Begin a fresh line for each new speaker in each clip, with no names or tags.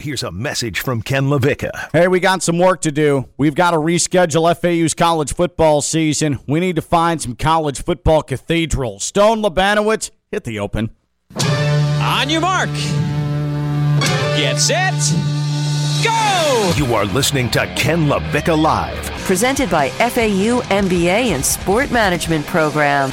Here's a message from Ken LaVicka.
Hey, we got some work to do. We've got to reschedule FAU's college football season. We need to find some college football cathedrals. Stone Labanowitz, hit the open.
On your mark. Get set. Go!
You are listening to Ken LaVicka Live.
Presented by FAU MBA and Sport Management Program.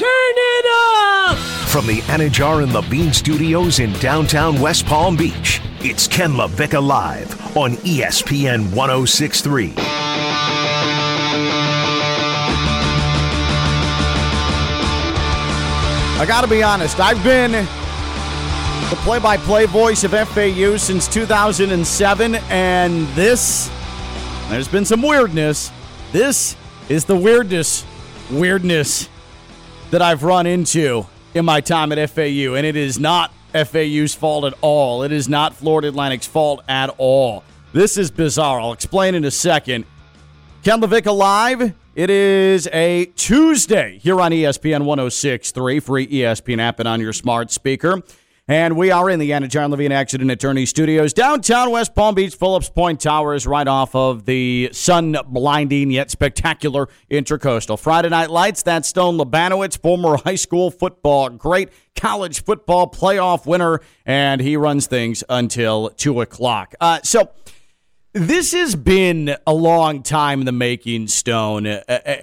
Turn it up! Turn it up!
From the Anidjar and Levine Studios in downtown West Palm Beach, it's Ken LaVicka Live on ESPN 1063.
I got to be honest, I've been the play by play voice of FAU since 2007, and this, there's been some weirdness. This is the weirdest weirdness that I've run into in my time at FAU, and it is not FAU's fault at all. It is not Florida Atlantic's fault at all. This is bizarre. I'll explain in a second. Ken LaVicka Live. It is a Tuesday here on ESPN 1063, free ESPN app and on your smart speaker. And we are in the Anidjar Levine Accident Attorney Studios, downtown West Palm Beach, Phillips Point Towers, right off of the sun blinding yet spectacular Intercoastal. Friday Night Lights, that's Stone Labanowitz, former high school football, great college football playoff winner, and he runs things until 2 o'clock. Uh, so, this has been a long time in the making, Stone. Uh, uh,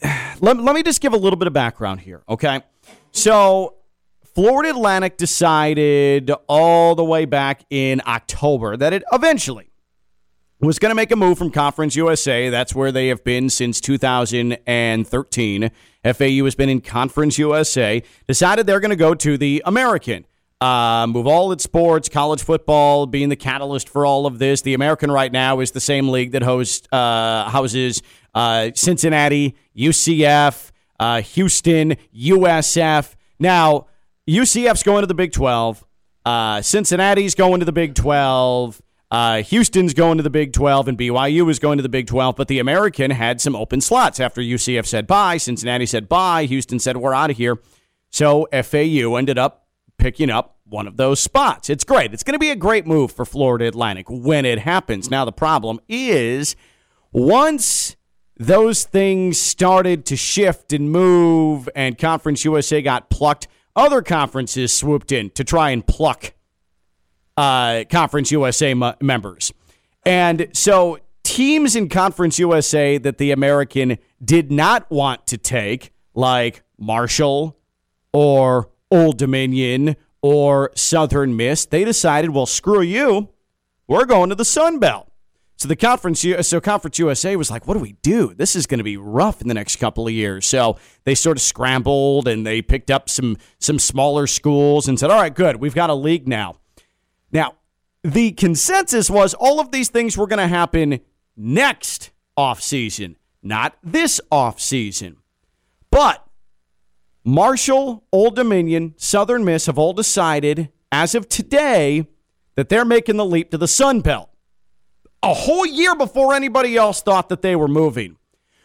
let, let me just give a little bit of background here, okay? So, Florida Atlantic decided all the way back in October that it eventually was going to make a move from Conference USA. That's where they have been since 2013. FAU has been in Conference USA. Decided they're going to go to the American. Uh, move all its sports, college football being the catalyst for all of this. The American right now is the same league that hosts uh, houses uh, Cincinnati, UCF, uh, Houston, USF. Now, UCF's going to the Big 12. Uh, Cincinnati's going to the Big 12. Uh, Houston's going to the Big 12, and BYU is going to the Big 12. But the American had some open slots after UCF said bye. Cincinnati said bye. Houston said, we're out of here. So FAU ended up picking up one of those spots. It's great. It's going to be a great move for Florida Atlantic when it happens. Now, the problem is once those things started to shift and move and Conference USA got plucked, other conferences swooped in to try and pluck uh, Conference USA m- members. And so teams in Conference USA that the American did not want to take, like Marshall or Old Dominion or Southern Miss, they decided, well, screw you. We're going to the Sun Belt. So the conference, so Conference USA was like, "What do we do? This is going to be rough in the next couple of years." So they sort of scrambled and they picked up some some smaller schools and said, "All right, good, we've got a league now." Now, the consensus was all of these things were going to happen next off season, not this off season. But Marshall, Old Dominion, Southern Miss have all decided as of today that they're making the leap to the Sun Belt. A whole year before anybody else thought that they were moving,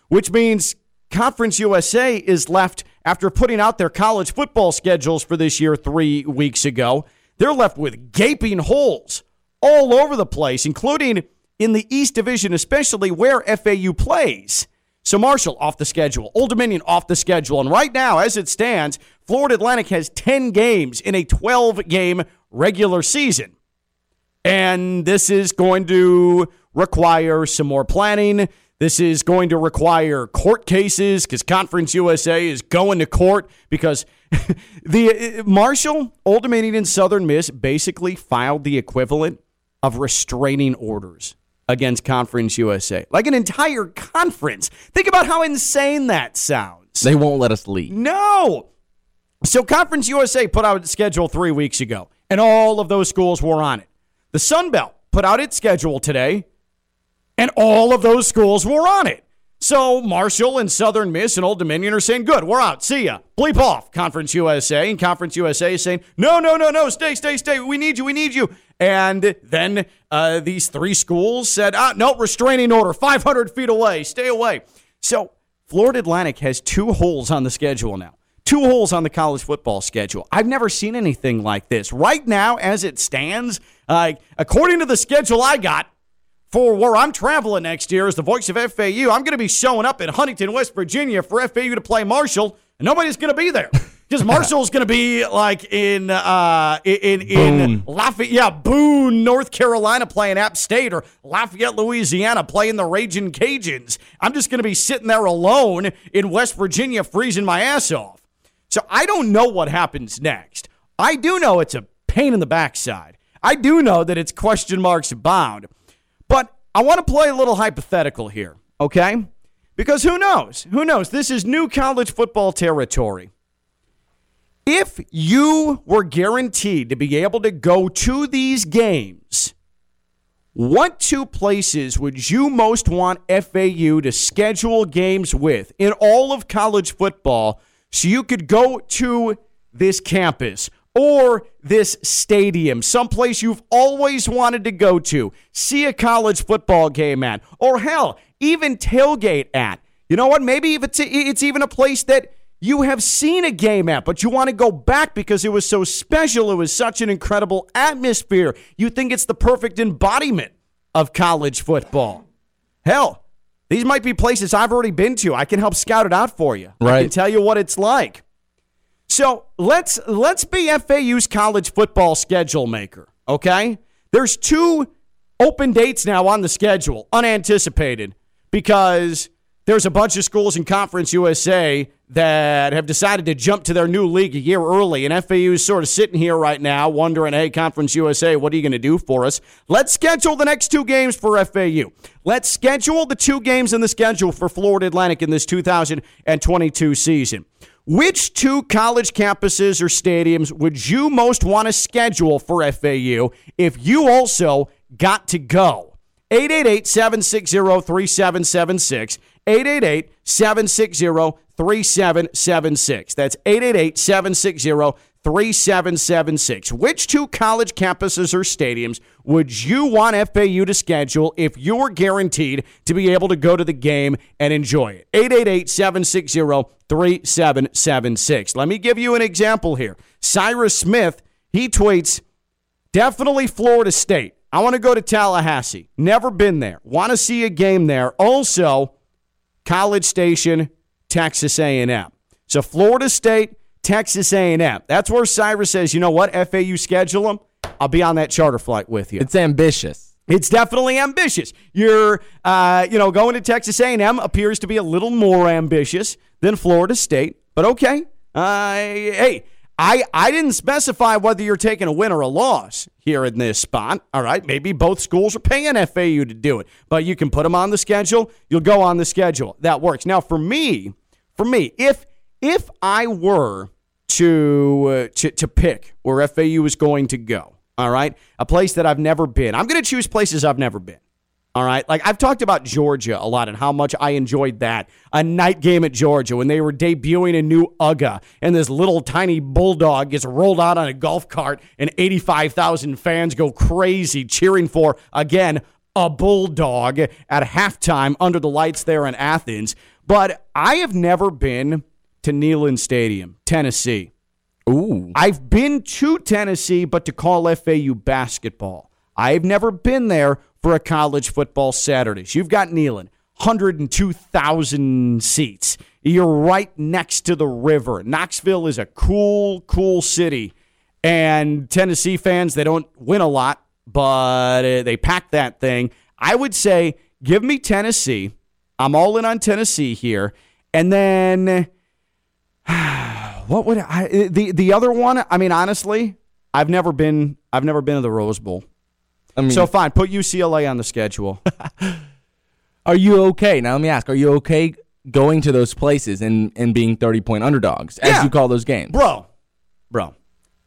which means Conference USA is left after putting out their college football schedules for this year three weeks ago. They're left with gaping holes all over the place, including in the East Division, especially where FAU plays. So Marshall off the schedule, Old Dominion off the schedule. And right now, as it stands, Florida Atlantic has 10 games in a 12 game regular season. And this is going to require some more planning. This is going to require court cases because Conference USA is going to court because the Marshall, Old Dominion, and Southern Miss basically filed the equivalent of restraining orders against Conference USA. Like an entire conference. Think about how insane that sounds.
They won't let us leave.
No. So Conference USA put out a schedule three weeks ago, and all of those schools were on it. The Sun Belt put out its schedule today, and all of those schools were on it. So Marshall and Southern Miss and Old Dominion are saying, "Good, we're out. See ya. Bleep off." Conference USA and Conference USA is saying, "No, no, no, no. Stay, stay, stay. We need you. We need you." And then uh, these three schools said, "Ah, no, restraining order, 500 feet away. Stay away." So Florida Atlantic has two holes on the schedule now. two holes on the college football schedule. I've never seen anything like this. Right now, as it stands, uh, according to the schedule I got for where I'm traveling next year as the voice of FAU, I'm going to be showing up in Huntington, West Virginia for FAU to play Marshall, and nobody's going to be there. Because Marshall's going to be like in uh, in in Lafayette, yeah, Boone, North Carolina, playing App State, or Lafayette, Louisiana, playing the Raging Cajuns. I'm just going to be sitting there alone in West Virginia, freezing my ass off. So I don't know what happens next. I do know it's a pain in the backside. I do know that it's question marks abound. But I want to play a little hypothetical here, okay? Because who knows? Who knows? This is new college football territory. If you were guaranteed to be able to go to these games, what two places would you most want FAU to schedule games with in all of college football so you could go to this campus or this stadium, someplace you've always wanted to go to, see a college football game at, or hell, even tailgate at? You know what? Maybe if it's, it's even a place that you have seen a game at, but you want to go back because it was so special. It was such an incredible atmosphere. You think it's the perfect embodiment of college football. Hell, these might be places I've already been to. I can help scout it out for you. I can
Right.
tell you what it's like. So let's let's be FAU's college football schedule maker. Okay, there's two open dates now on the schedule, unanticipated, because there's a bunch of schools in Conference USA that have decided to jump to their new league a year early, and FAU is sort of sitting here right now wondering, hey, Conference USA, what are you going to do for us? Let's schedule the next two games for FAU. Let's schedule the two games in the schedule for Florida Atlantic in this 2022 season. Which two college campuses or stadiums would you most want to schedule for FAU if you also got to go? 888 760 3776. 888 760 3776. That's 888 760 3776. Which two college campuses or stadiums would you want FAU to schedule if you're guaranteed to be able to go to the game and enjoy it? 888 760 3776. Let me give you an example here. Cyrus Smith, he tweets, Definitely Florida State. I want to go to Tallahassee. Never been there. Want to see a game there. Also, College Station, Texas A&M. So Florida State, Texas A&M. That's where Cyrus says, you know what? FAU schedule them. I'll be on that charter flight with you.
It's ambitious.
It's definitely ambitious. You're, uh, you know, going to Texas A&M appears to be a little more ambitious than Florida State, but okay. Uh, hey, I I didn't specify whether you're taking a win or a loss here in this spot. All right, maybe both schools are paying FAU to do it, but you can put them on the schedule. You'll go on the schedule. That works. Now, for me, for me, if if I were to uh, to to pick where FAU is going to go, all right, a place that I've never been, I'm going to choose places I've never been. All right. Like I've talked about Georgia a lot and how much I enjoyed that. A night game at Georgia when they were debuting a new UGA and this little tiny bulldog gets rolled out on a golf cart and 85,000 fans go crazy cheering for, again, a bulldog at halftime under the lights there in Athens. But I have never been to Neyland Stadium, Tennessee.
Ooh.
I've been to Tennessee, but to call FAU basketball. I've never been there for a college football Saturdays. You've got Neyland, 102,000 seats. You're right next to the river. Knoxville is a cool, cool city. And Tennessee fans, they don't win a lot, but uh, they pack that thing. I would say give me Tennessee. I'm all in on Tennessee here. And then what would I eh, the the other one? I mean, honestly, I've never been I've never been to the Rose Bowl.
I mean,
So fine, put UCLA on the schedule.
are you okay? Now let me ask: Are you okay going to those places and and being thirty point underdogs as
Yeah.
you call those games?
bro, bro.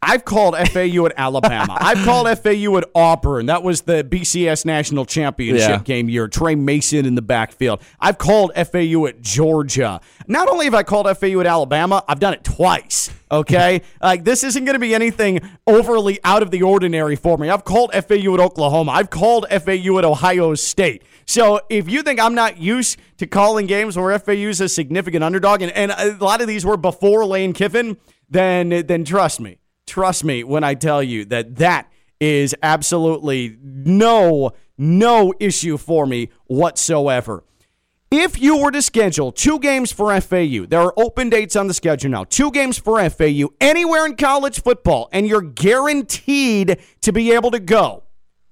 I've called FAU at Alabama. I've called FAU at Auburn. That was the BCS national championship
Yeah.
game year. Tre Mason in the backfield. I've called FAU at Georgia. Not only have I called FAU at Alabama, I've done it twice. Okay, like this isn't going to be anything overly out of the ordinary for me. I've called FAU at Oklahoma. I've called FAU at Ohio State. So if you think I'm not used to calling games where FAU is a significant underdog, and, and a lot of these were before Lane Kiffin, then then trust me, trust me when I tell you that that is absolutely no no issue for me whatsoever. If you were to schedule two games for FAU, there are open dates on the schedule now. Two games for FAU anywhere in college football, and you're guaranteed to be able to go.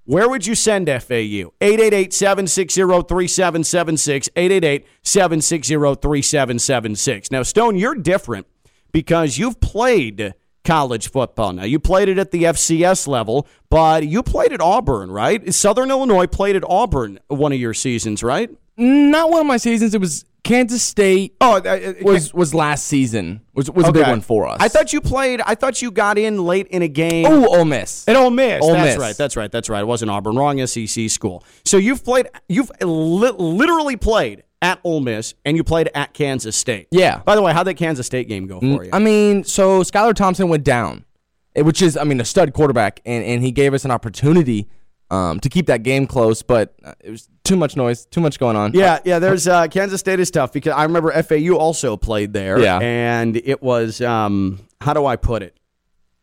Where would you send FAU? 888 760 3776. 888 760 3776. Now, Stone, you're different because you've played college football. Now, you played it at the FCS level, but you played at Auburn, right? Southern Illinois played at Auburn one of your seasons, right?
Not one of my seasons. It was Kansas State.
Oh, uh,
was was last season. Was was a big one for us.
I thought you played, I thought you got in late in a game.
Oh, Ole Miss.
At Ole Miss.
Ole
that's
Miss.
right. That's right. That's right. It wasn't Auburn. Wrong SEC school. So you've played. You've li- literally played at Ole Miss, and you played at Kansas State.
Yeah.
By the way, how'd that Kansas State game go for you?
I mean, so Skylar Thompson went down, eh, which is, I mean, a stud quarterback, and, and he gave us an opportunity um, to keep that game close, but uh, it was too much noise, too much going on.
yeah, yeah. There's uh, Kansas State is tough because I remember FAU also played there.
Yeah.
and it was um, how do I put it?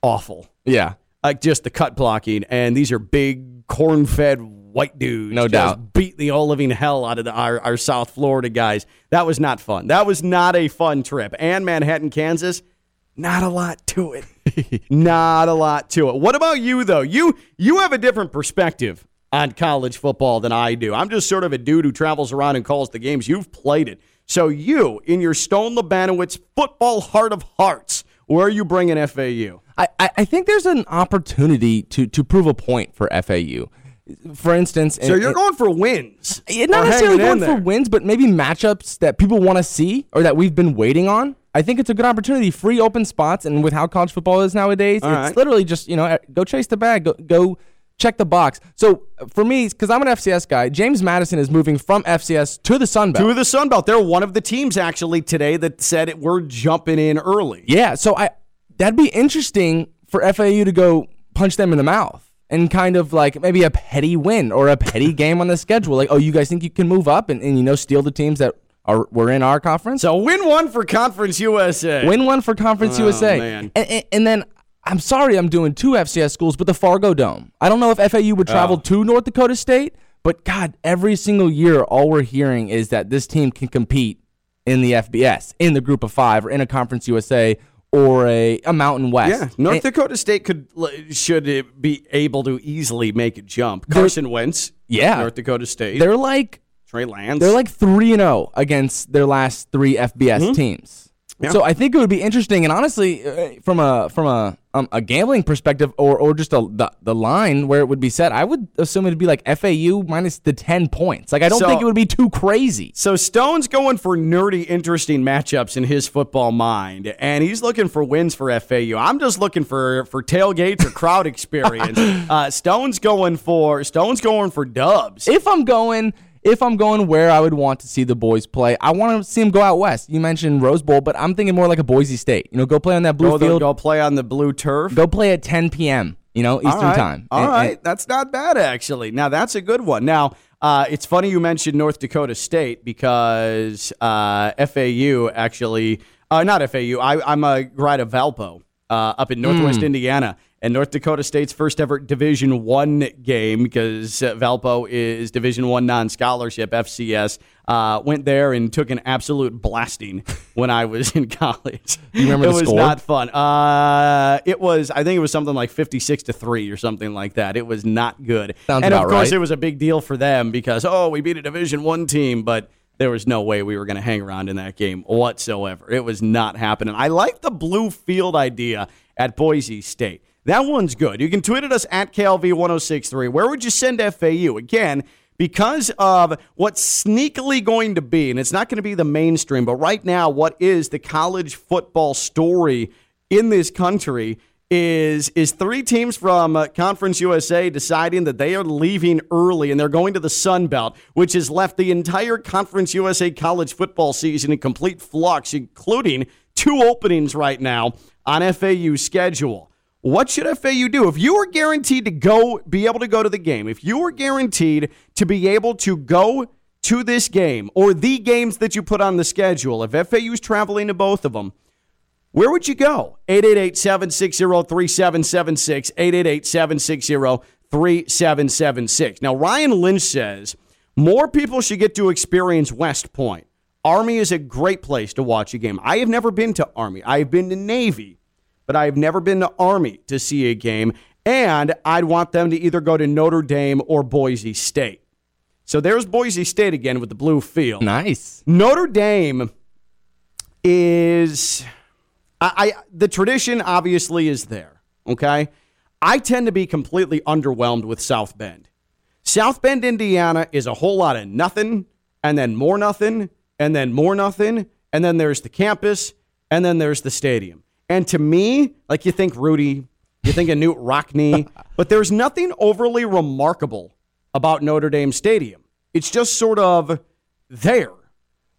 Awful.
Yeah.
like just the cut blocking, and these are big corn-fed white dudes.
No doubt.
beat the all living hell out of the, our, our South Florida guys. That was not fun. That was not a fun trip. And Manhattan, Kansas, not a lot to it. not a lot to it. What about you though? You you have a different perspective on college football than I do. I'm just sort of a dude who travels around and calls the games. You've played it. So you, in your Stone Labanowitz football heart of hearts, where are you bringing FAU?
I, I I think there's an opportunity to, to prove a point for FAU. For instance,
So
and-
you're
and-
going for wins.
Yeah, not necessarily going for wins, but maybe matchups that people want to see or that we've been waiting on. I think it's a good opportunity. Free open spots, and with how college football is nowadays,
All
it's
right.
literally just you know go chase the bag, go go check the box. So for me, because I'm an FCS guy, James Madison is moving from FCS to the Sun Belt.
To the Sun Belt. They're one of the teams actually today that said it, we're jumping in early.
Yeah, so I that'd be interesting for FAU to go punch them in the mouth and kind of like maybe a petty win or a petty game on the schedule. Like, oh, you guys think you can move up and, and you know steal the teams that are were in our conference?
So win one for Conference USA.
Win one for Conference USA.
Oh, man.
And, and, and then I'm sorry I'm doing two FCS schools, but the Fargo Dome. I don't know if FAU would
Oh.
travel to North Dakota State, but God, every single year, all we're hearing is that this team can compete in the FBS, in the group of five, or in a Conference USA or a, a Mountain West.
Yeah, North
And-
Dakota State could should be able to easily make a jump. Carson Wentz,
Yeah.
North Dakota State.
They're like
Trey Lance.
They're like three and zero against their last three FBS
mm-hmm. teams. Yeah.
So I think it would be interesting, and honestly, uh, from a from a um, a gambling perspective, or or just a, the the line where it would be set, I would assume it'd be like FAU minus the ten points. Like I don't
So-
think it would be too crazy.
So Stone's going for nerdy, interesting matchups in his football mind, and he's looking for wins for FAU. I'm just looking for for tailgates or crowd experience. uh, Stone's going for Stone's going for dubs.
If I'm going. If I'm going where I would want to see the boys play, I want to see them go out west. You mentioned Rose Bowl, but I'm thinking more like a Boise State. You know, go play on that blue
Go,
field.
go play on the blue turf.
Go play at 10 p.m. You know, Eastern
All right.
time.
All
And-
right,
and-
that's not bad actually. Now that's a good one. Now uh, it's funny you mentioned North Dakota State because uh, FAU actually, uh, not FAU. I, I'm a right of Valpo uh, up in Northwest
Hmm.
Indiana, and North Dakota State's first ever Division One game because uh, Valpo is Division One non-scholarship FCS. Uh, went there and took an absolute blasting when I was in college.
you remember
it was
score?
not fun. Uh, it was. I think it was something like fifty-six to three or something like that. It was not good.
Sounds
and of course,
right.
it was a big deal for them because oh, we beat a Division One team, but there was no way we were going to hang around in that game whatsoever. It was not happening. I like the blue field idea at Boise State. That one's good. You can tweet at us at KLV1063. Where would you send FAU? Again, because of what's sneakily going to be, and it's not going to be the mainstream, but right now, what is the college football story in this country is is three teams from uh, Conference USA deciding that they are leaving early and they're going to the Sun Belt, which has left the entire Conference USA college football season in complete flux, including two openings right now on FAU's schedule. What should FAU do? If you were guaranteed to go, be able to go to the game, if you were guaranteed to be able to go to this game or the games that you put on the schedule, if FAU is traveling to both of them, where would you go? 888 760 3776. 888 760 3776. Now, Ryan Lynch says more people should get to experience West Point. Army is a great place to watch a game. I have never been to Army, I have been to Navy, but I have never been to Army to see a game. And I'd want them to either go to Notre Dame or Boise State. So there's Boise State again with the blue field.
Nice.
Notre Dame is I, I the tradition obviously is there. Okay, I tend to be completely underwhelmed with South Bend. South Bend, Indiana, is a whole lot of nothing, and then more nothing, and then more nothing, and then there's the campus, and then there's the stadium. And to me, like you think Rudy, you think of Knute Rockne, but there's nothing overly remarkable about Notre Dame Stadium. It's just sort of there.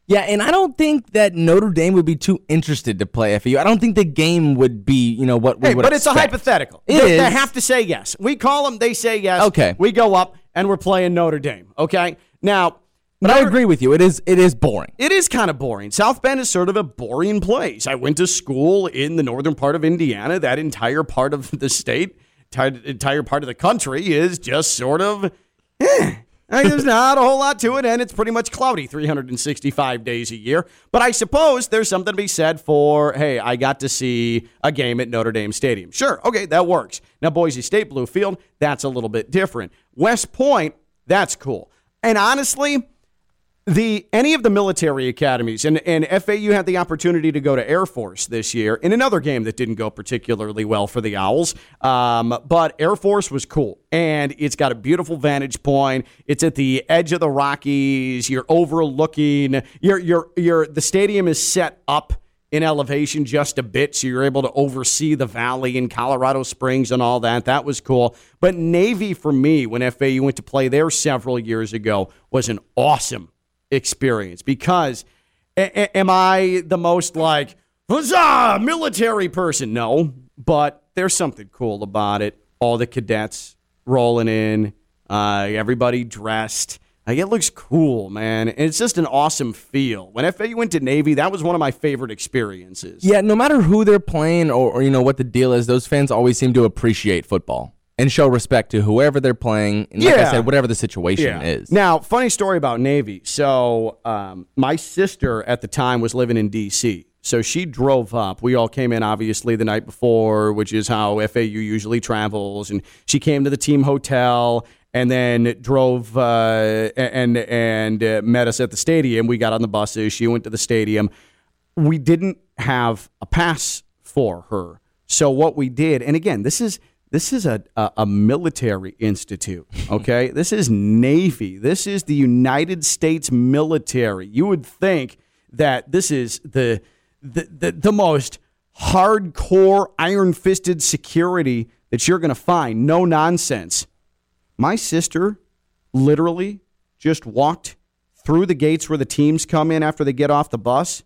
Yeah, and I don't think that Notre Dame would be too interested to play FAU. I don't think the game would be, you know, what we
Hey,
would
but it's a hypothetical.
It
they, they have to say yes. We call them, they say yes.
Okay.
We go up and we're playing Notre Dame. Okay. Now,
But I agree with you. It is it is boring.
It is kind of boring. South Bend is sort of a boring place. I went to school in the northern part of Indiana. That entire part of the state, entire, part of the country is just sort of, eh. There's not a whole lot to it, and it's pretty much cloudy 365 days a year. But I suppose there's something to be said for, hey, I got to see a game at Notre Dame Stadium. Sure, okay, that works. Now, Boise State Blue Field, that's a little bit different. West Point, that's cool. And honestly, the any of the military academies and, and FAU had the opportunity to go to Air Force this year in another game that didn't go particularly well for the Owls. Um, but Air Force was cool and it's got a beautiful vantage point. It's at the edge of the Rockies. You're overlooking. You're you're you're the stadium is set up in elevation just a bit, so you're able to oversee the valley in Colorado Springs and all that. That was cool. But Navy, for me, when FAU went to play there several years ago, was an awesome experience because a- am I the most like huzzah military person? No, but there's something cool about it. All the cadets rolling in, uh, everybody dressed. Like it looks cool, man. And it's just an awesome feel. When FAU went to Navy, that was one of my favorite experiences.
Yeah, no matter who they're playing or, or you know what the deal is, those fans always seem to appreciate football and show respect to whoever they're playing. And like I
Yeah.
said, whatever the situation is.
Now, funny story about Navy. So, um, my sister at the time was living in D.C. So she drove up. We all came in obviously the night before, which is how FAU usually travels. And she came to the team hotel and then drove uh, and and uh, met us at the stadium. We got on the buses. She went to the stadium. We didn't have a pass for her. So what we did, and again, this is this is a, a, a military institute, okay? this is Navy. This is the United States military. You would think that this is the the, the, the most hardcore, iron fisted security that you're going to find. No nonsense. My sister literally just walked through the gates where the teams come in after they get off the bus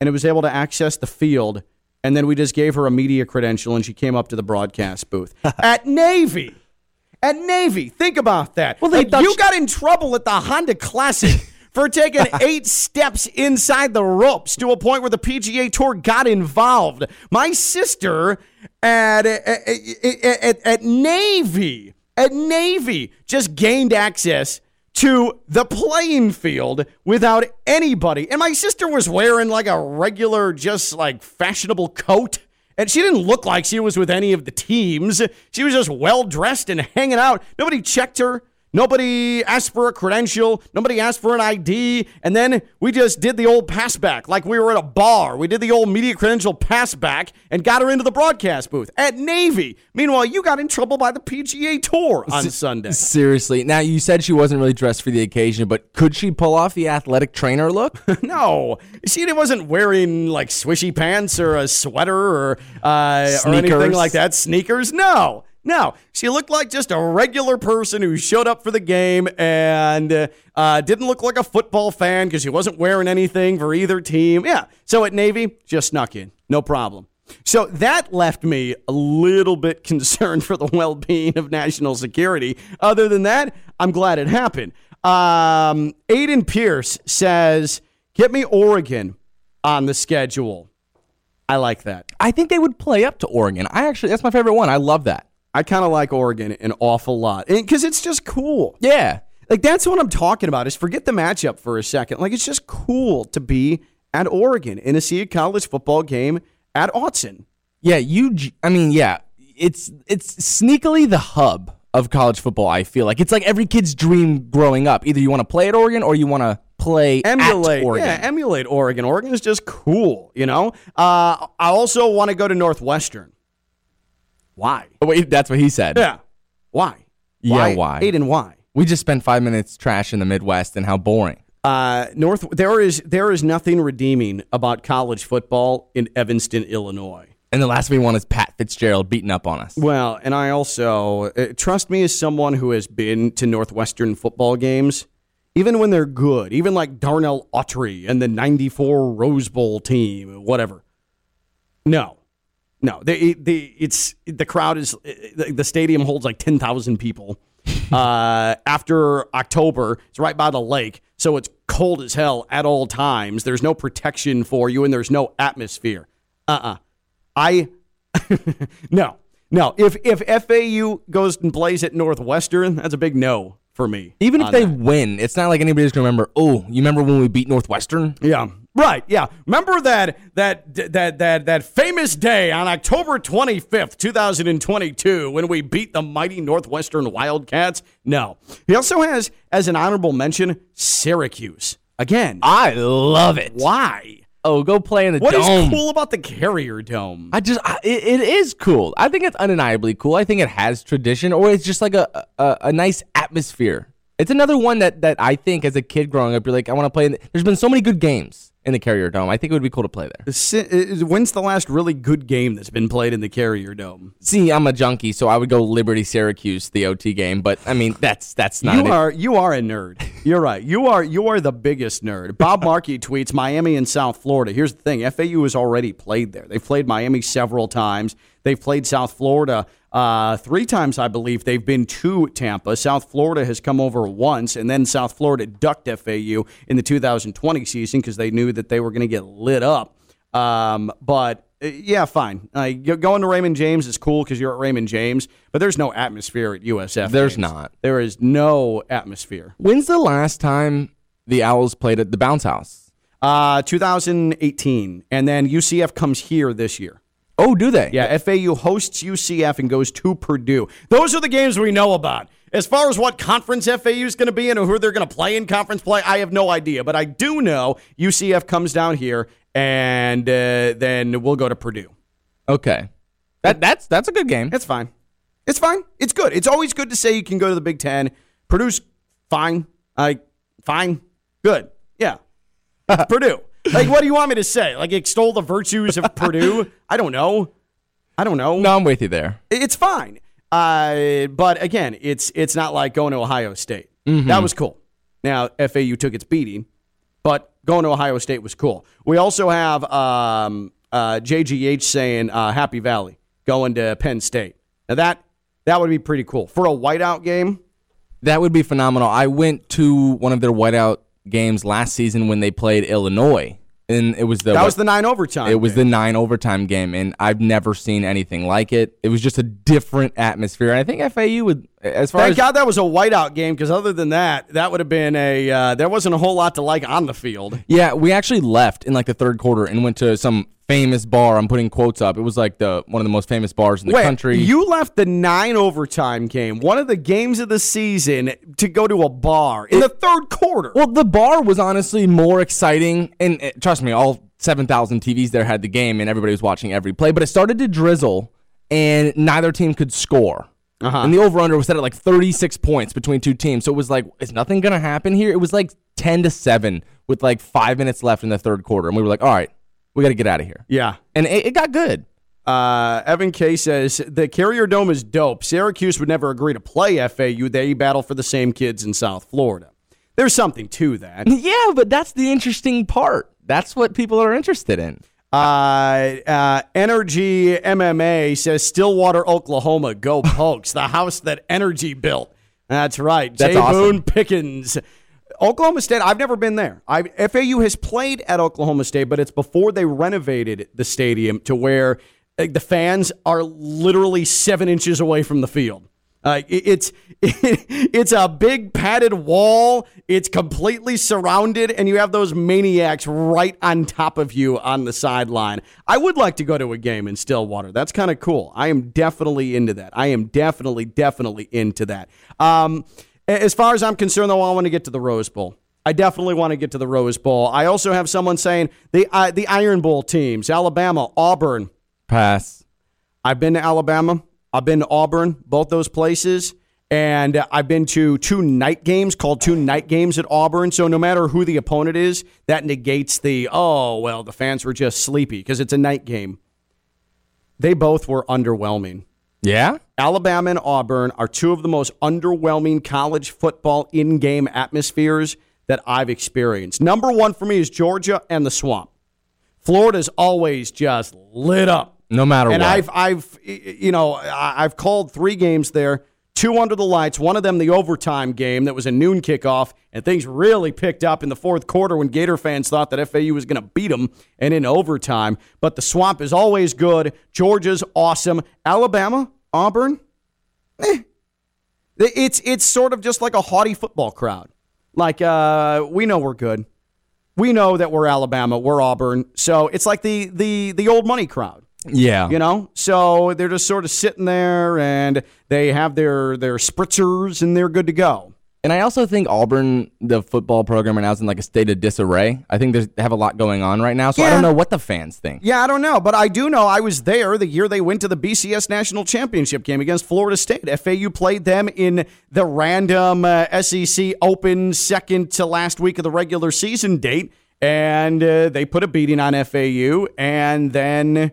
and it was able to access the field. And then we just gave her a media credential and she came up to the broadcast booth at Navy. At Navy. Think about that.
Well,
Like, you got in trouble at the Honda Classic for taking eight steps inside the ropes to a point where the PGA Tour got involved. My sister at, at, at, at Navy, at Navy, just gained access to the playing field without anybody. And my sister was wearing like a regular, just like fashionable coat. And she didn't look like she was with any of the teams. She was just well dressed and hanging out. Nobody checked her. Nobody asked for a credential. Nobody asked for an ID. And then we just did the old pass back like we were at a bar. We did the old media credential pass back and got her into the broadcast booth at Navy. Meanwhile, you got in trouble by the PGA Tour on Sunday.
Seriously. Now, you said she wasn't really dressed for the occasion, but could she pull off the athletic trainer look?
No, she wasn't wearing like swishy pants or a sweater or uh, or anything like that. Sneakers? No, no. She looked like just a regular person who showed up for the game and uh, uh, didn't look like a football fan because she wasn't wearing anything for either team. Yeah. So at Navy, just snuck in, no problem. So that left me a little bit concerned for the well being of national security. Other than that, I'm glad it happened. Um, Aiden Pierce says, Get me Oregon on the schedule. I like that.
I think they would play up to Oregon. I actually, that's my favorite one. I love that.
I kind of like Oregon an awful lot because it's just cool.
Yeah.
Like that's what I'm talking about. Is forget the matchup for a second. Like it's just cool to be at Oregon in a see a college football game at Autzen.
Yeah, you. I mean, yeah, it's it's sneakily the hub of college football. I feel like it's like every kid's dream growing up. Either you want to play at Oregon or you want to play
Emulate,
at Oregon.
yeah, emulate Oregon. Oregon is just cool, you know. Uh, I also want to go to Northwestern. Why?
Oh, Wait, that's what he said.
Yeah, why?
Yeah, why?
Aiden, why?
We just spent five minutes trash in the Midwest and how boring.
Uh, North. There is there is nothing redeeming about college football in Evanston, Illinois.
And the last we want is Pat Fitzgerald beating up on us.
Well, and I also uh, trust me as someone who has been to Northwestern football games, even when they're good, even like Darnell Autry and the '94 Rose Bowl team, whatever. No, no, they, they, it's the crowd is the the stadium holds like ten thousand people. uh, after October, it's right by the lake, so it's cold as hell at all times. There's no protection for you, and there's no atmosphere. Uh uh I no, no. If if FAU goes and plays at Northwestern, that's a big no for me.
Even if they
that.
win, it's not like anybody's gonna remember. Oh, you remember when we beat Northwestern?
yeah, right, yeah. Remember that that that that that famous day on October twenty fifth, two thousand and twenty two, when we beat the mighty Northwestern Wildcats. No, he also has as an honorable mention Syracuse again.
I love it.
Why?
Oh, go play in the
What is
dome.
cool about the Carrier Dome?
I just, I, it, it is cool. I think it's undeniably cool. I think it has tradition, or it's just like a a, a nice atmosphere. It's another one that that I think as a kid growing up, you're like, I want to play. In the, there's been so many good games in the Carrier Dome. I think it would be cool to play there.
Uh, When's the last really good game that's been played in the Carrier Dome?
See, I'm a junkie, so I would go Liberty Syracuse, the OT game. But I mean, that's that's not.
You
it.
are you are a nerd. You're right. You are you are the biggest nerd. Bob Markey tweets Miami and South Florida. Here's the thing: FAU has already played there. They've played Miami several times. They've played South Florida uh, three times, I believe. They've been to Tampa. South Florida has come over once, and then South Florida ducked FAU in the 2020 season because they knew that they were going to get lit up. Um, but uh, yeah, fine. Uh, going to Raymond James is cool because you're at Raymond James, but there's no atmosphere at USF.
There's
games.
not.
There is no atmosphere.
When's the last time the Owls played at the Bounce House?
Uh, 2018, and then UCF comes here this year.
Oh, do they?
Yeah, FAU hosts UCF and goes to Purdue. Those are the games we know about. As far as what conference FAU is going to be in or who they're going to play in conference play, I have no idea. But I do know UCF comes down here, and uh, then we'll go to Purdue.
Okay. That that's that's a good game.
It's fine. It's fine. It's good. It's always good to say you can go to the Big Ten. Purdue's fine. I fine. Good. Yeah. Purdue. Like, what do you want me to say? Like, extol the virtues of Purdue? I don't know. I don't know.
No, I'm with you there.
It's fine. Uh, but again, it's it's not like going to Ohio State. That was cool. Now FAU took its beating, but going to Ohio State was cool. We also have um, uh, JGH saying uh, Happy Valley going to Penn State. Now that that would be pretty cool for a whiteout game.
That would be phenomenal. I went to one of their whiteout games last season when they played Illinois, and it was the
That was the nine overtime.
it was
game.
the nine overtime game, and I've never seen anything like it. It was just a different atmosphere, and I think FAU would, as far
Thank
as
God that was a whiteout game because other than that, that would have been a uh, there wasn't a whole lot to like on the field.
yeah, we actually left in like the third quarter and went to some famous bar. I'm putting quotes up. It was like the one of the most famous bars in the
Wait,
country.
you left the nine overtime game, one of the games of the season, to go to a bar in the third quarter.
well, the bar was honestly more exciting, and uh, trust me, all 7,000 TVs there had the game, and everybody was watching every play. But it started to drizzle, and neither team could score.
Uh-huh.
And the over under was set at like 36 points between two teams. So it was like, is nothing going to happen here? It was like 10 to 7 with like five minutes left in the third quarter. And we were like, all right, we got to get out of here.
yeah.
And it, it got good.
Uh, Evan K says the Carrier Dome is dope. Syracuse would never agree to play FAU. They battle for the same kids in South Florida. There's something to that.
Yeah, but that's the interesting part. That's what people are interested in.
Uh, uh, Energy MMA says Stillwater, Oklahoma. Go Pokes, the house that Energy built. That's right.
That's
Jay
awesome.
Boone Pickens. Oklahoma State, I've never been there. I, FAU has played at Oklahoma State, but it's before they renovated the stadium to where uh, the fans are literally seven inches away from the field. Uh, it- it's it's a big padded wall. It's completely surrounded, and you have those maniacs right on top of you on the sideline. I would like to go to a game in Stillwater. That's kind of cool. I am definitely into that. I am definitely, definitely into that. Um, as far as I'm concerned, though, I want to get to the Rose Bowl. I definitely want to get to the Rose Bowl. I also have someone saying the uh, the Iron Bowl teams: Alabama, Auburn,
Pass.
I've been to Alabama. I've been to Auburn, both those places. And I've been to two night games called two night games at Auburn. So no matter who the opponent is, that negates the, oh, well, the fans were just sleepy because it's a night game. They both were underwhelming.
Yeah?
Alabama and Auburn are two of the most underwhelming college football in game atmospheres that I've experienced. Number one for me is Georgia and the Swamp. Florida's always just lit up.
No matter
And
what.
And I've, I've, you know, I- I've called three games there, two under the lights. One of them the overtime game that was a noon kickoff, and things really picked up in the fourth quarter when Gator fans thought that FAU was going to beat them, and in overtime. But the Swamp is always good. Georgia's awesome. Alabama, Auburn, eh. It's it's sort of just like a haughty football crowd. Like uh, we know we're good. We know that we're Alabama, we're Auburn. So it's like the the the old money crowd
yeah.
you know so they're just sort of sitting there and they have their their spritzers and they're good to go
And I also think Auburn, the football program right now, is in like a state of disarray. I think there's, they have a lot going on right now, so I don't know what the fans think.
yeah i don't know but i do know i was there the year they went to the bcs national championship game against florida state fau played them in the random uh, sec open second to last week of the regular season date and uh, they put a beating on fau and then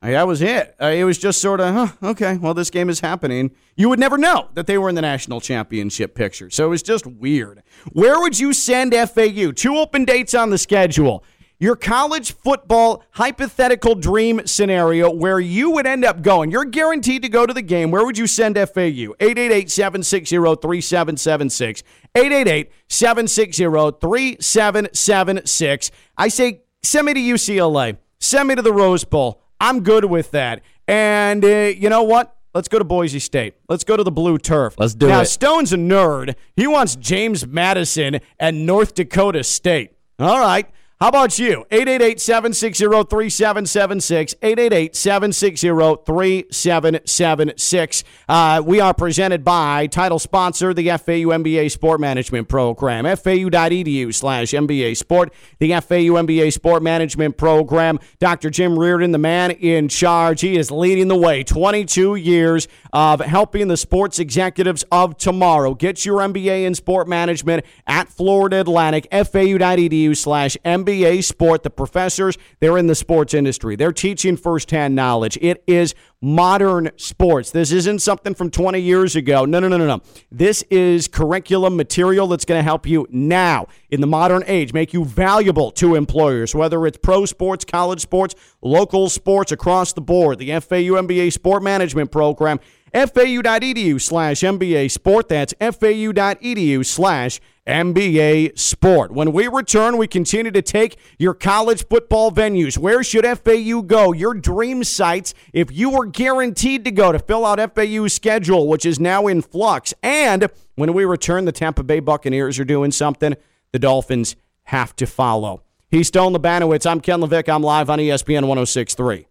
Uh, that was it. Uh, it was just sort of, huh, okay, well, this game is happening. You would never know that they were in the national championship picture. So it was just weird. Where would you send FAU? Two open dates on the schedule. Your college football hypothetical dream scenario where you would end up going. You're guaranteed to go to the game. Where would you send FAU? 888 760 3776. 888 760 3776. I say, send me to UCLA. Send me to the Rose Bowl. I'm good with that. And uh, you know what? Let's go to Boise State. Let's go to the blue turf.
Let's do
now,
it.
Now, Stone's a nerd. He wants James Madison and North Dakota State. All right. How about you? 888 760 3776. 888 760 3776. Uh, We are presented by title sponsor, the FAU MBA Sport Management Program. FAU.edu slash MBA Sport. The FAU MBA Sport Management Program. Dr. Jim Riordan, the man in charge. He is leading the way. 22 years of helping the sports executives of tomorrow. Get your MBA in sport management at Florida Atlantic, FAU.edu slash MBA Sport. The professors, they're in the sports industry. They're teaching firsthand knowledge. It is modern sports. This isn't something from 20 years ago. No, no, no, no, no. This is curriculum material that's going to help you now in the modern age, make you valuable to employers, whether it's pro sports, college sports, local sports across the board. The FAU MBA Sport Management Program, fau.edu slash MBA Sport. That's fau.edu slash MBA Sport. When we return, we continue to take your college football venues. Where should FAU go? Your dream sites, if you were guaranteed to go to fill out FAU's schedule, which is now in flux. And when we return, the Tampa Bay Buccaneers are doing something the Dolphins have to follow. He's Stone Labanowitz. I'm Ken LaVicka. I'm live on ESPN 1063.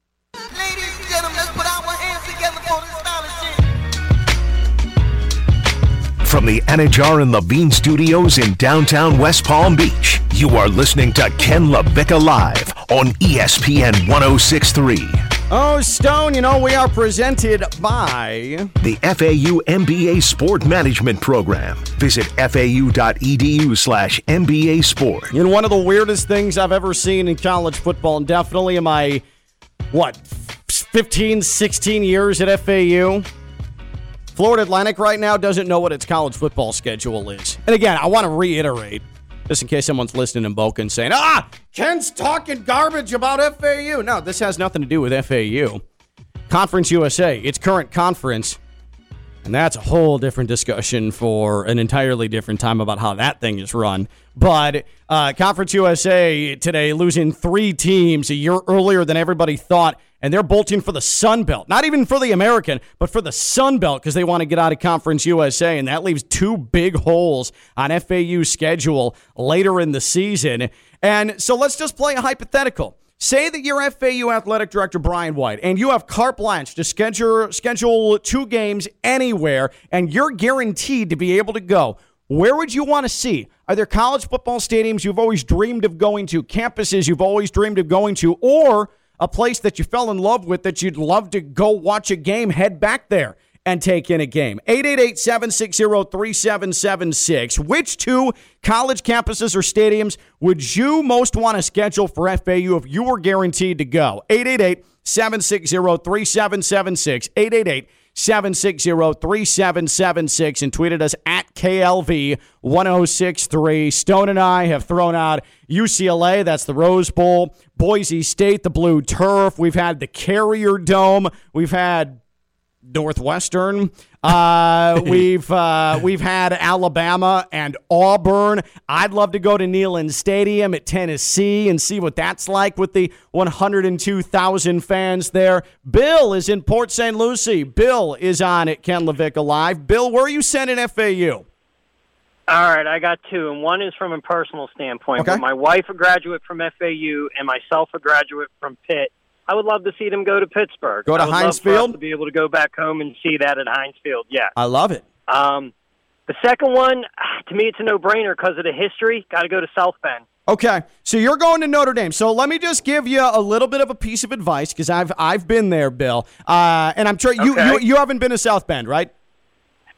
From the Anidjar and Levine Studios in downtown West Palm Beach, you are listening to Ken LaVicka Live on ESPN 1063.
Oh, Stone, you know, we are presented by.
The FAU MBA Sport Management Program. Visit fau.edu slash MBA Sport.
You know, one of the weirdest things I've ever seen in college football, and definitely in my, what, 15, 16 years at FAU. Florida Atlantic right now doesn't know what its college football schedule is. And again, I want to reiterate, just in case someone's listening in Boca and saying, ah, Ken's talking garbage about FAU. No, this has nothing to do with FAU. Conference USA, its current conference, and that's a whole different discussion for an entirely different time about how that thing is run. But uh, Conference USA today losing three teams a year earlier than everybody thought, and they're bolting for the Sun Belt. Not even for the American, but for the Sun Belt because they want to get out of Conference USA, and that leaves two big holes on FAU's schedule later in the season. And so let's just play a hypothetical. Say that you're FAU athletic director Brian White and you have carte blanche to schedule schedule two games anywhere and you're guaranteed to be able to go. Where would you want to see? Are there college football stadiums you've always dreamed of going to, campuses you've always dreamed of going to, or a place that you fell in love with that you'd love to go watch a game? Head back there and take in a game. 888 760 3776. Which two college campuses or stadiums would you most want to schedule for FAU if you were guaranteed to go? 888 760 3776. 888 760 3776 and tweeted us at KLV 1063. Stone and I have thrown out UCLA, that's the Rose Bowl, Boise State, the Blue Turf. We've had the Carrier Dome. We've had Northwestern. Uh, we've uh, we've had Alabama and Auburn. I'd love to go to Neyland Stadium at Tennessee and see what that's like with the 102,000 fans there. Bill is in Port St. Lucie. Bill is on at Ken LaVicka Live. Bill, where are you sending FAU?
All right, I got two, and one is from a personal standpoint.
Okay.
My wife, a graduate from FAU, and myself, a graduate from Pitt. I would love to see them go to Pittsburgh.
Go to Heinz
love for us
Field?
to be able to go back home and see that at Heinz Field. Yeah.
I love it.
Um, the second one, to me, it's a no-brainer because of the history. Got to go to South Bend.
Okay, so you're going to Notre Dame. So let me just give you a little bit of a piece of advice because I've I've been there, Bill, uh, and I'm sure you,
Okay.
you you haven't been to South Bend, right?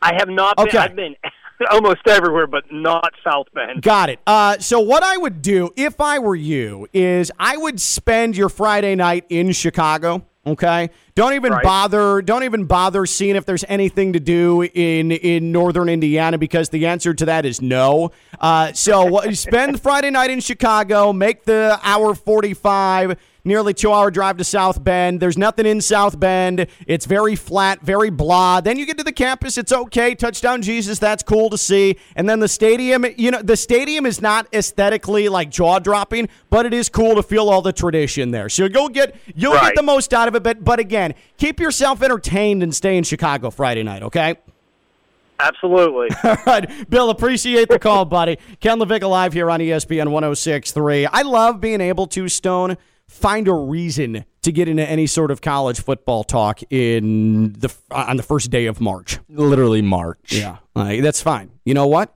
I have not been.
Okay.
I've been almost everywhere, but not South Bend.
Got it. Uh, so what I would do if I were you is I would spend your Friday night in Chicago. Okay. Don't even
Right.
bother. Don't even bother seeing if there's anything to do in in northern Indiana because the answer to that is no. Uh, so what, spend Friday night in Chicago. Make the hour forty five. Nearly two hour drive to South Bend. There's nothing in South Bend. It's very flat, very blah. Then you get to the campus. It's okay. Touchdown Jesus. That's cool to see. And then the stadium, you know, the stadium is not aesthetically like jaw dropping, but it is cool to feel all the tradition there. So you'll get you'll get the most out of it. But but again, keep yourself entertained and stay in Chicago Friday night. Okay.
Absolutely.
All right, Bill, appreciate the call, buddy. Ken LaVicka live here on ESPN 1063. I love being able to, Stone, find a reason to get into any sort of college football talk in the on the first day of March.
Literally March.
Yeah, like, that's fine. You know what?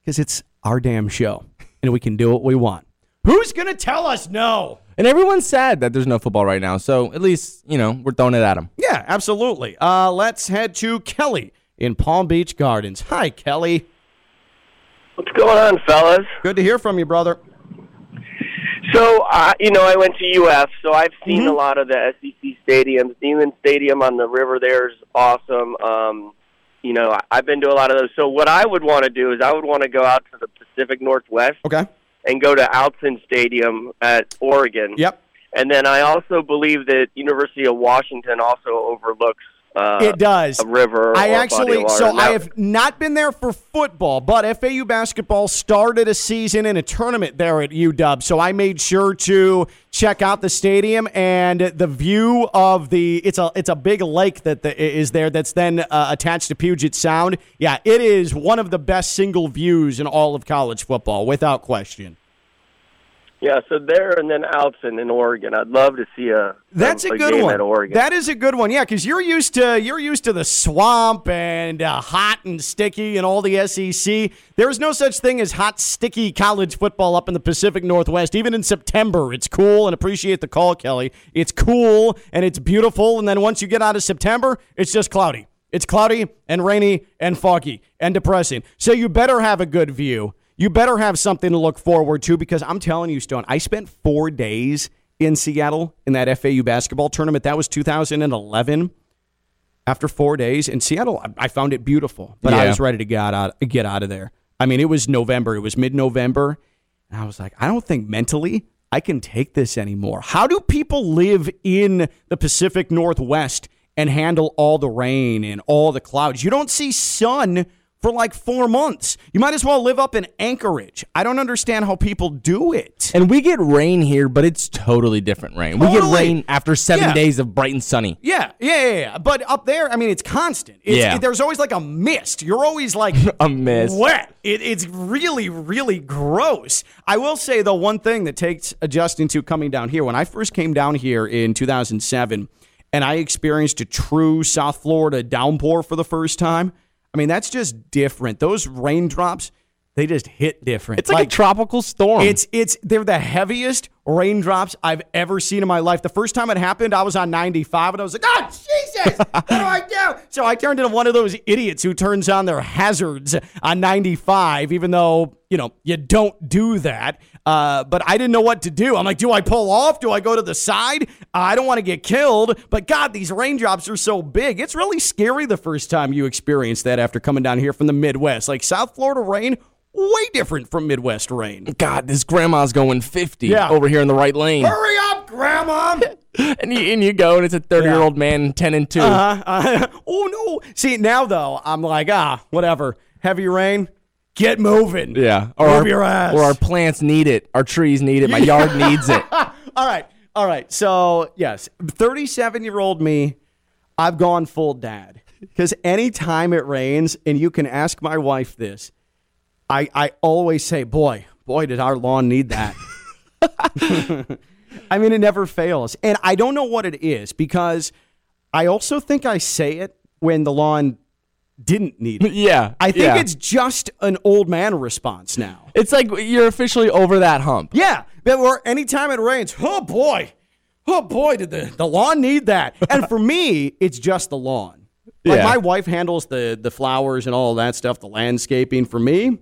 Because it's our damn show, and we can do what we want. Who's gonna tell us no?
And everyone's sad that there's no football right now. So at least, you know, we're throwing it at them.
Yeah, absolutely. Uh, let's head to Kelly in Palm Beach Gardens. Hi, Kelly.
What's going on, fellas?
Good to hear from you, brother.
So, uh, you know, I went to UF, so I've seen a lot of the SEC stadiums. Neyland Stadium on the river there is awesome. Um, you know, I've been to a lot of those. So, what I would want to do is I would want to go out to the Pacific Northwest
Okay.
and go to Autzen Stadium at Oregon.
Yep.
And then I also believe that University of Washington also overlooks uh,
It does.
a river.
I
or a body
actually, so I have not been there for football, but FAU basketball started a season in a tournament there at UW, so I made sure to check out the stadium and the view of the. It's a it's a big lake that the, is there that's then uh, attached to Puget Sound. Yeah, it is one of the best single views in all of college football, without question.
Yeah, so there and then Autzen in Oregon. I'd love to see a
That's a,
a
good
game
one.
at Oregon.
That is a good one. Yeah, because you're used to you're used to the swamp and uh, hot and sticky and all the SEC. There is no such thing as hot, sticky college football up in the Pacific Northwest. Even in September, it's cool and appreciate the call, Kelly. It's cool and it's beautiful, and then once you get out of September, it's just cloudy. It's cloudy and rainy and foggy and depressing. So you better have a good view. You better have something to look forward to because I'm telling you, Stone, I spent four days in Seattle in that FAU basketball tournament. That was 2011. After four days in Seattle, I- found it beautiful, but I was ready to get out, get out of there. I mean, it was November. It was mid November. And I was like, I don't think mentally I can take this anymore. How do people live in the Pacific Northwest and handle all the rain and all the clouds? You don't see sun for like four months. You might as well live up in Anchorage. I don't understand how people do it.
And we get rain here, but it's totally different rain. We get rain after seven
Yeah.
days of bright and sunny.
Yeah, yeah, yeah, yeah. But up there, I mean, it's constant. It's,
Yeah.
there's always like a mist. You're always like
A mist.
wet. It, it's really, really gross. I will say the one thing that takes adjusting to coming down here. When I first came down here in 2007, and I experienced a true South Florida downpour for the first time. I mean, that's just different. Those raindrops, they just hit different.
It's like, a tropical storm.
It's it's they're the heaviest raindrops I've ever seen in my life. The first time it happened, I was on 95 and I was like, "Oh Jesus, what do I do?" So I turned into one of those idiots who turns on their hazards on 95, even though you know you don't do that. Uh, but I didn't know what to do. I'm like, do I pull off? Do I go to the side? I don't want to get killed. But God, these raindrops are so big. It's really scary the first time you experience that after coming down here from the Midwest. Like South Florida rain, way different from Midwest rain.
God, this grandma's going 50
Yeah.
over here in the right lane.
Hurry up, Grandma!
And you, and you go, and it's a 30 year old man, 10 and 2.
Uh, uh, oh no! See now though, I'm like ah, whatever. Heavy rain, get moving.
Yeah.
Move
our,
your ass.
Or our plants need it. Our trees need it. My yard needs it.
all right, all right. So yes, 37 year old me, I've gone full dad because anytime it rains, and you can ask my wife this, I I always say, boy, boy, did our lawn need that. I mean, it never fails. And I don't know what it is because I also think I say it when the lawn didn't need it.
Yeah.
I think
yeah.
it's just an old man response now.
It's like you're officially over that hump.
Yeah, but where anytime it rains, oh boy, oh boy, did the, the lawn need that? And for me, it's just the lawn. Like
Yeah.
my wife handles the the flowers and all that stuff, the landscaping. For me,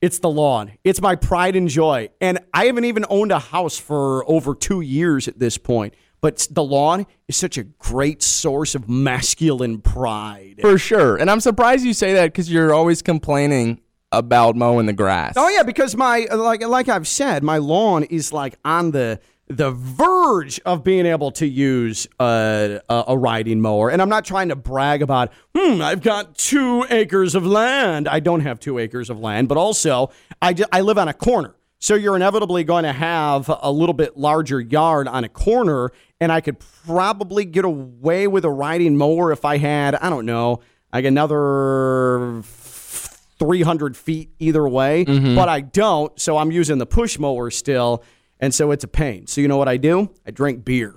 it's the lawn. It's my pride and joy. And I haven't even owned a house for over two years at this point. But the lawn is such a great source of masculine pride.
For sure. And I'm surprised you say that because you're always complaining about mowing the grass.
Oh yeah, because my like like I've said, my lawn is like on the the verge of being able to use a, a, a riding mower. And I'm not trying to brag about, hmm, I've got two acres of land. I don't have two acres of land, but also I, I live on a corner. So you're inevitably going to have a little bit larger yard on a corner, and I could probably get away with a riding mower if I had, I don't know, like another 300 feet either way, mm-hmm. but I don't. So I'm using the push mower still. And so it's a pain. So you know what I do? I drink beer.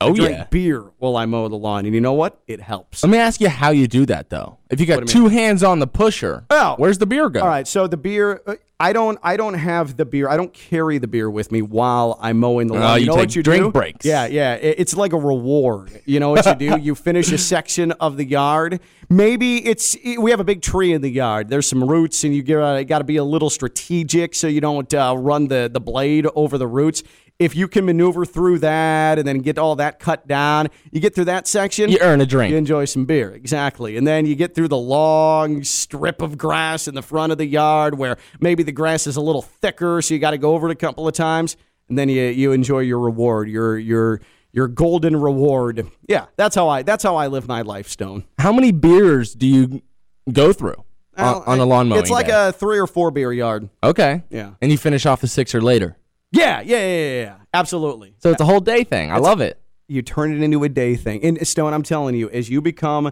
Oh,
I drink
yeah.
beer while I mow the lawn. And you know what? It helps.
Let me ask you how you do that, though. If you got
What do you
two hands on the pusher,
Oh.
where's the beer go?
All right, so the beer, uh, I don't, I don't have the beer. I don't carry the beer with me while I'm mowing the
Oh,
lawn.
you
know
take
what you
drink
do?
breaks.
Yeah, yeah. It- It's like a reward. You know what you do? you finish a section of the yard. Maybe it's we have a big tree in the yard. There's some roots, and you got got to be a little strategic so you don't uh, run the the blade over the roots. If you can maneuver through that and then get all that cut down, you get through that section.
You earn a drink.
You enjoy some beer, exactly. And then you get through the long strip of grass in the front of the yard where maybe the grass is a little thicker, so you got to go over it a couple of times. And then you you enjoy your reward, your your your golden reward. Yeah, that's how I that's how I live my life, Stone.
How many beers do you go through on, on a lawn mowing
It's like
day?
a three or four beer yard.
Okay.
Yeah.
And you finish off the sixer later.
Yeah, yeah, yeah, yeah, yeah. Absolutely.
So it's a whole day thing. I love it.
you turn it into a day thing. And Stone, I'm telling you, as you become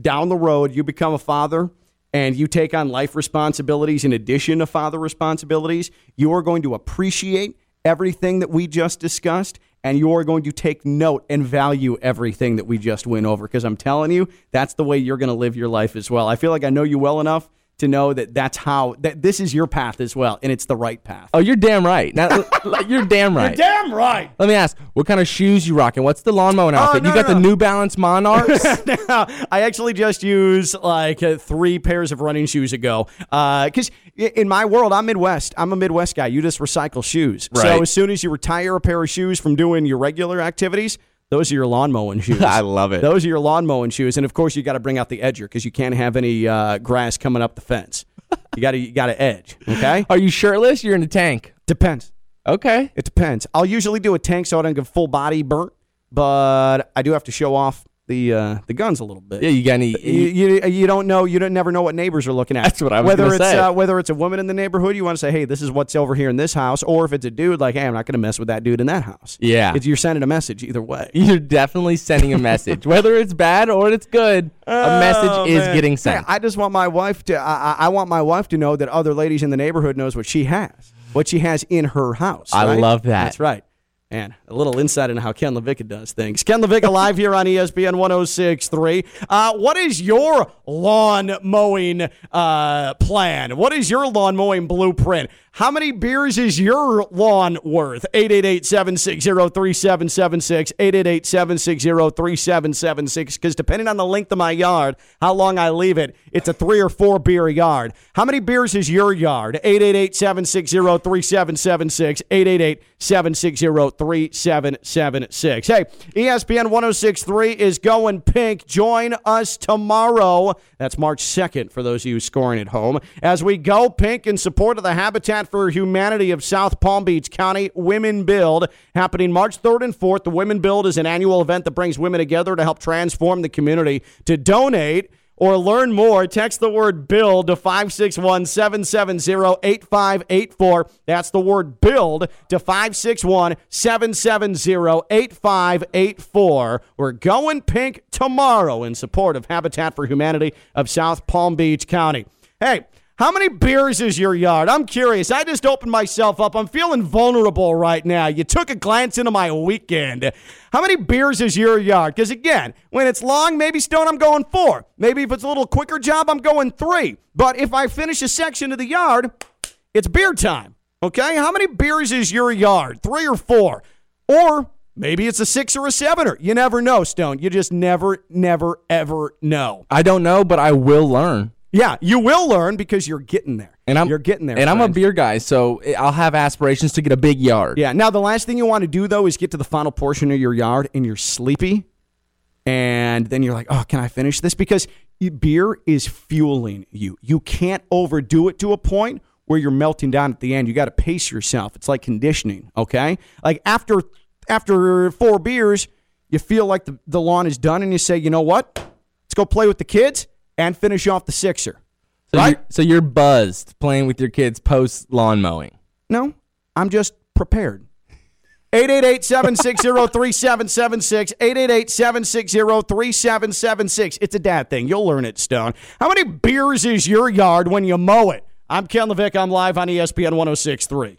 down the road, you become a father and you take on life responsibilities in addition to father responsibilities, you are going to appreciate everything that we just discussed, and you're going to take note and value everything that we just went over. Because I'm telling you, that's the way you're going to live your life as well. I feel like I know you well enough to know that that's how that this is your path as well, and it's the right path.
Oh, you're damn right. Now, you're damn right.
You're Damn right.
Let me ask, what kind of shoes you rocking? What's the lawn mowing outfit?
Oh, no,
you got
no,
the. New Balance Monarchs?
now, I actually just use like uh, three pairs of running shoes ago. Because in my world, I'm Midwest. I'm a Midwest guy. You just recycle shoes. So
Right.
as soon as you retire a pair of shoes from doing your regular activities, those are your lawn mowing shoes.
I love it.
Those are your lawn mowing shoes. And of course, you got to bring out the edger because you can't have any uh, grass coming up the fence. You got to you got to edge. Okay.
Are you shirtless? You're in a tank.
Depends.
Okay.
It depends. I'll usually do a tank so I don't get full body burnt, but I do have to show off the uh, the guns a little bit.
Yeah, you got any?
You, you, you don't know you don't never know what neighbors are looking at.
That's what I was
whether it's
say.
Uh, whether it's a woman in the neighborhood, you want to say, hey, this is what's over here in this house, or if it's a dude, like, hey, I'm not going to mess with that dude in that house.
Yeah.
It's, you're sending a message either way.
You're definitely sending a message, whether it's bad or it's good. a message
Oh,
is getting sent.
I just want my wife to. I, I- I want my wife to know that other ladies in the neighborhood knows what she has, what she has in her house.
I
right?
love that.
That's right. And a little insight into how Ken LaVicka does things. Ken LaVicka live here on ESPN 1063. Uh, what is your lawn mowing uh, plan? What is your lawn mowing blueprint? How many beers is your lawn worth? 888 760 3776. 888 760 3776. Because depending on the length of my yard, how long I leave it, it's a three or four beer yard. How many beers is your yard? 888 760 3776. 888 760 3776. Hey, ESPN 1063 is going pink. Join us tomorrow. That's March 2nd for those of you scoring at home. As we go pink in support of the Habitat for Humanity of South Palm Beach County Women Build, happening March 3rd and 4th. The Women Build is an annual event that brings women together to help transform the community. To donate, or learn more, text the word build to 561 770 8584. That's the word build to 561 770 8584. We're going pink tomorrow in support of Habitat for Humanity of South Palm Beach County. Hey, how many beers is your yard? I'm curious. I just opened myself up. I'm feeling vulnerable right now. You took a glance into my weekend. How many beers is your yard? Because again, when it's long, maybe Stone, I'm going four. Maybe if it's a little quicker job, I'm going three. But if I finish a section of the yard, it's beer time. Okay? How many beers is your yard? Three or four? Or maybe it's a six or a sevener. You never know, Stone. You just never, never, ever know.
I don't know, but I will learn.
Yeah, you will learn because you're getting there.
And I'm
you're getting there.
And I'm a beer guy, so I'll have aspirations to get a big yard.
Yeah. Now the last thing you want to do though is get to the final portion of your yard and you're sleepy, and then you're like, "Oh, can I finish this?" Because beer is fueling you. You can't overdo it to a point where you're melting down at the end. You got to pace yourself. It's like conditioning. Okay. Like after after four beers, you feel like the, the lawn is done, and you say, "You know what? Let's go play with the kids and finish off the sixer."
So,
Right?
you're, so you're buzzed playing with your kids post lawn mowing.
No, I'm just prepared. 888-760-3776. 888-760-3776. It's a dad thing. You'll learn it, Stone. How many beers is your yard when you mow it? I'm Ken LaVicka. I'm live on ESPN 1063.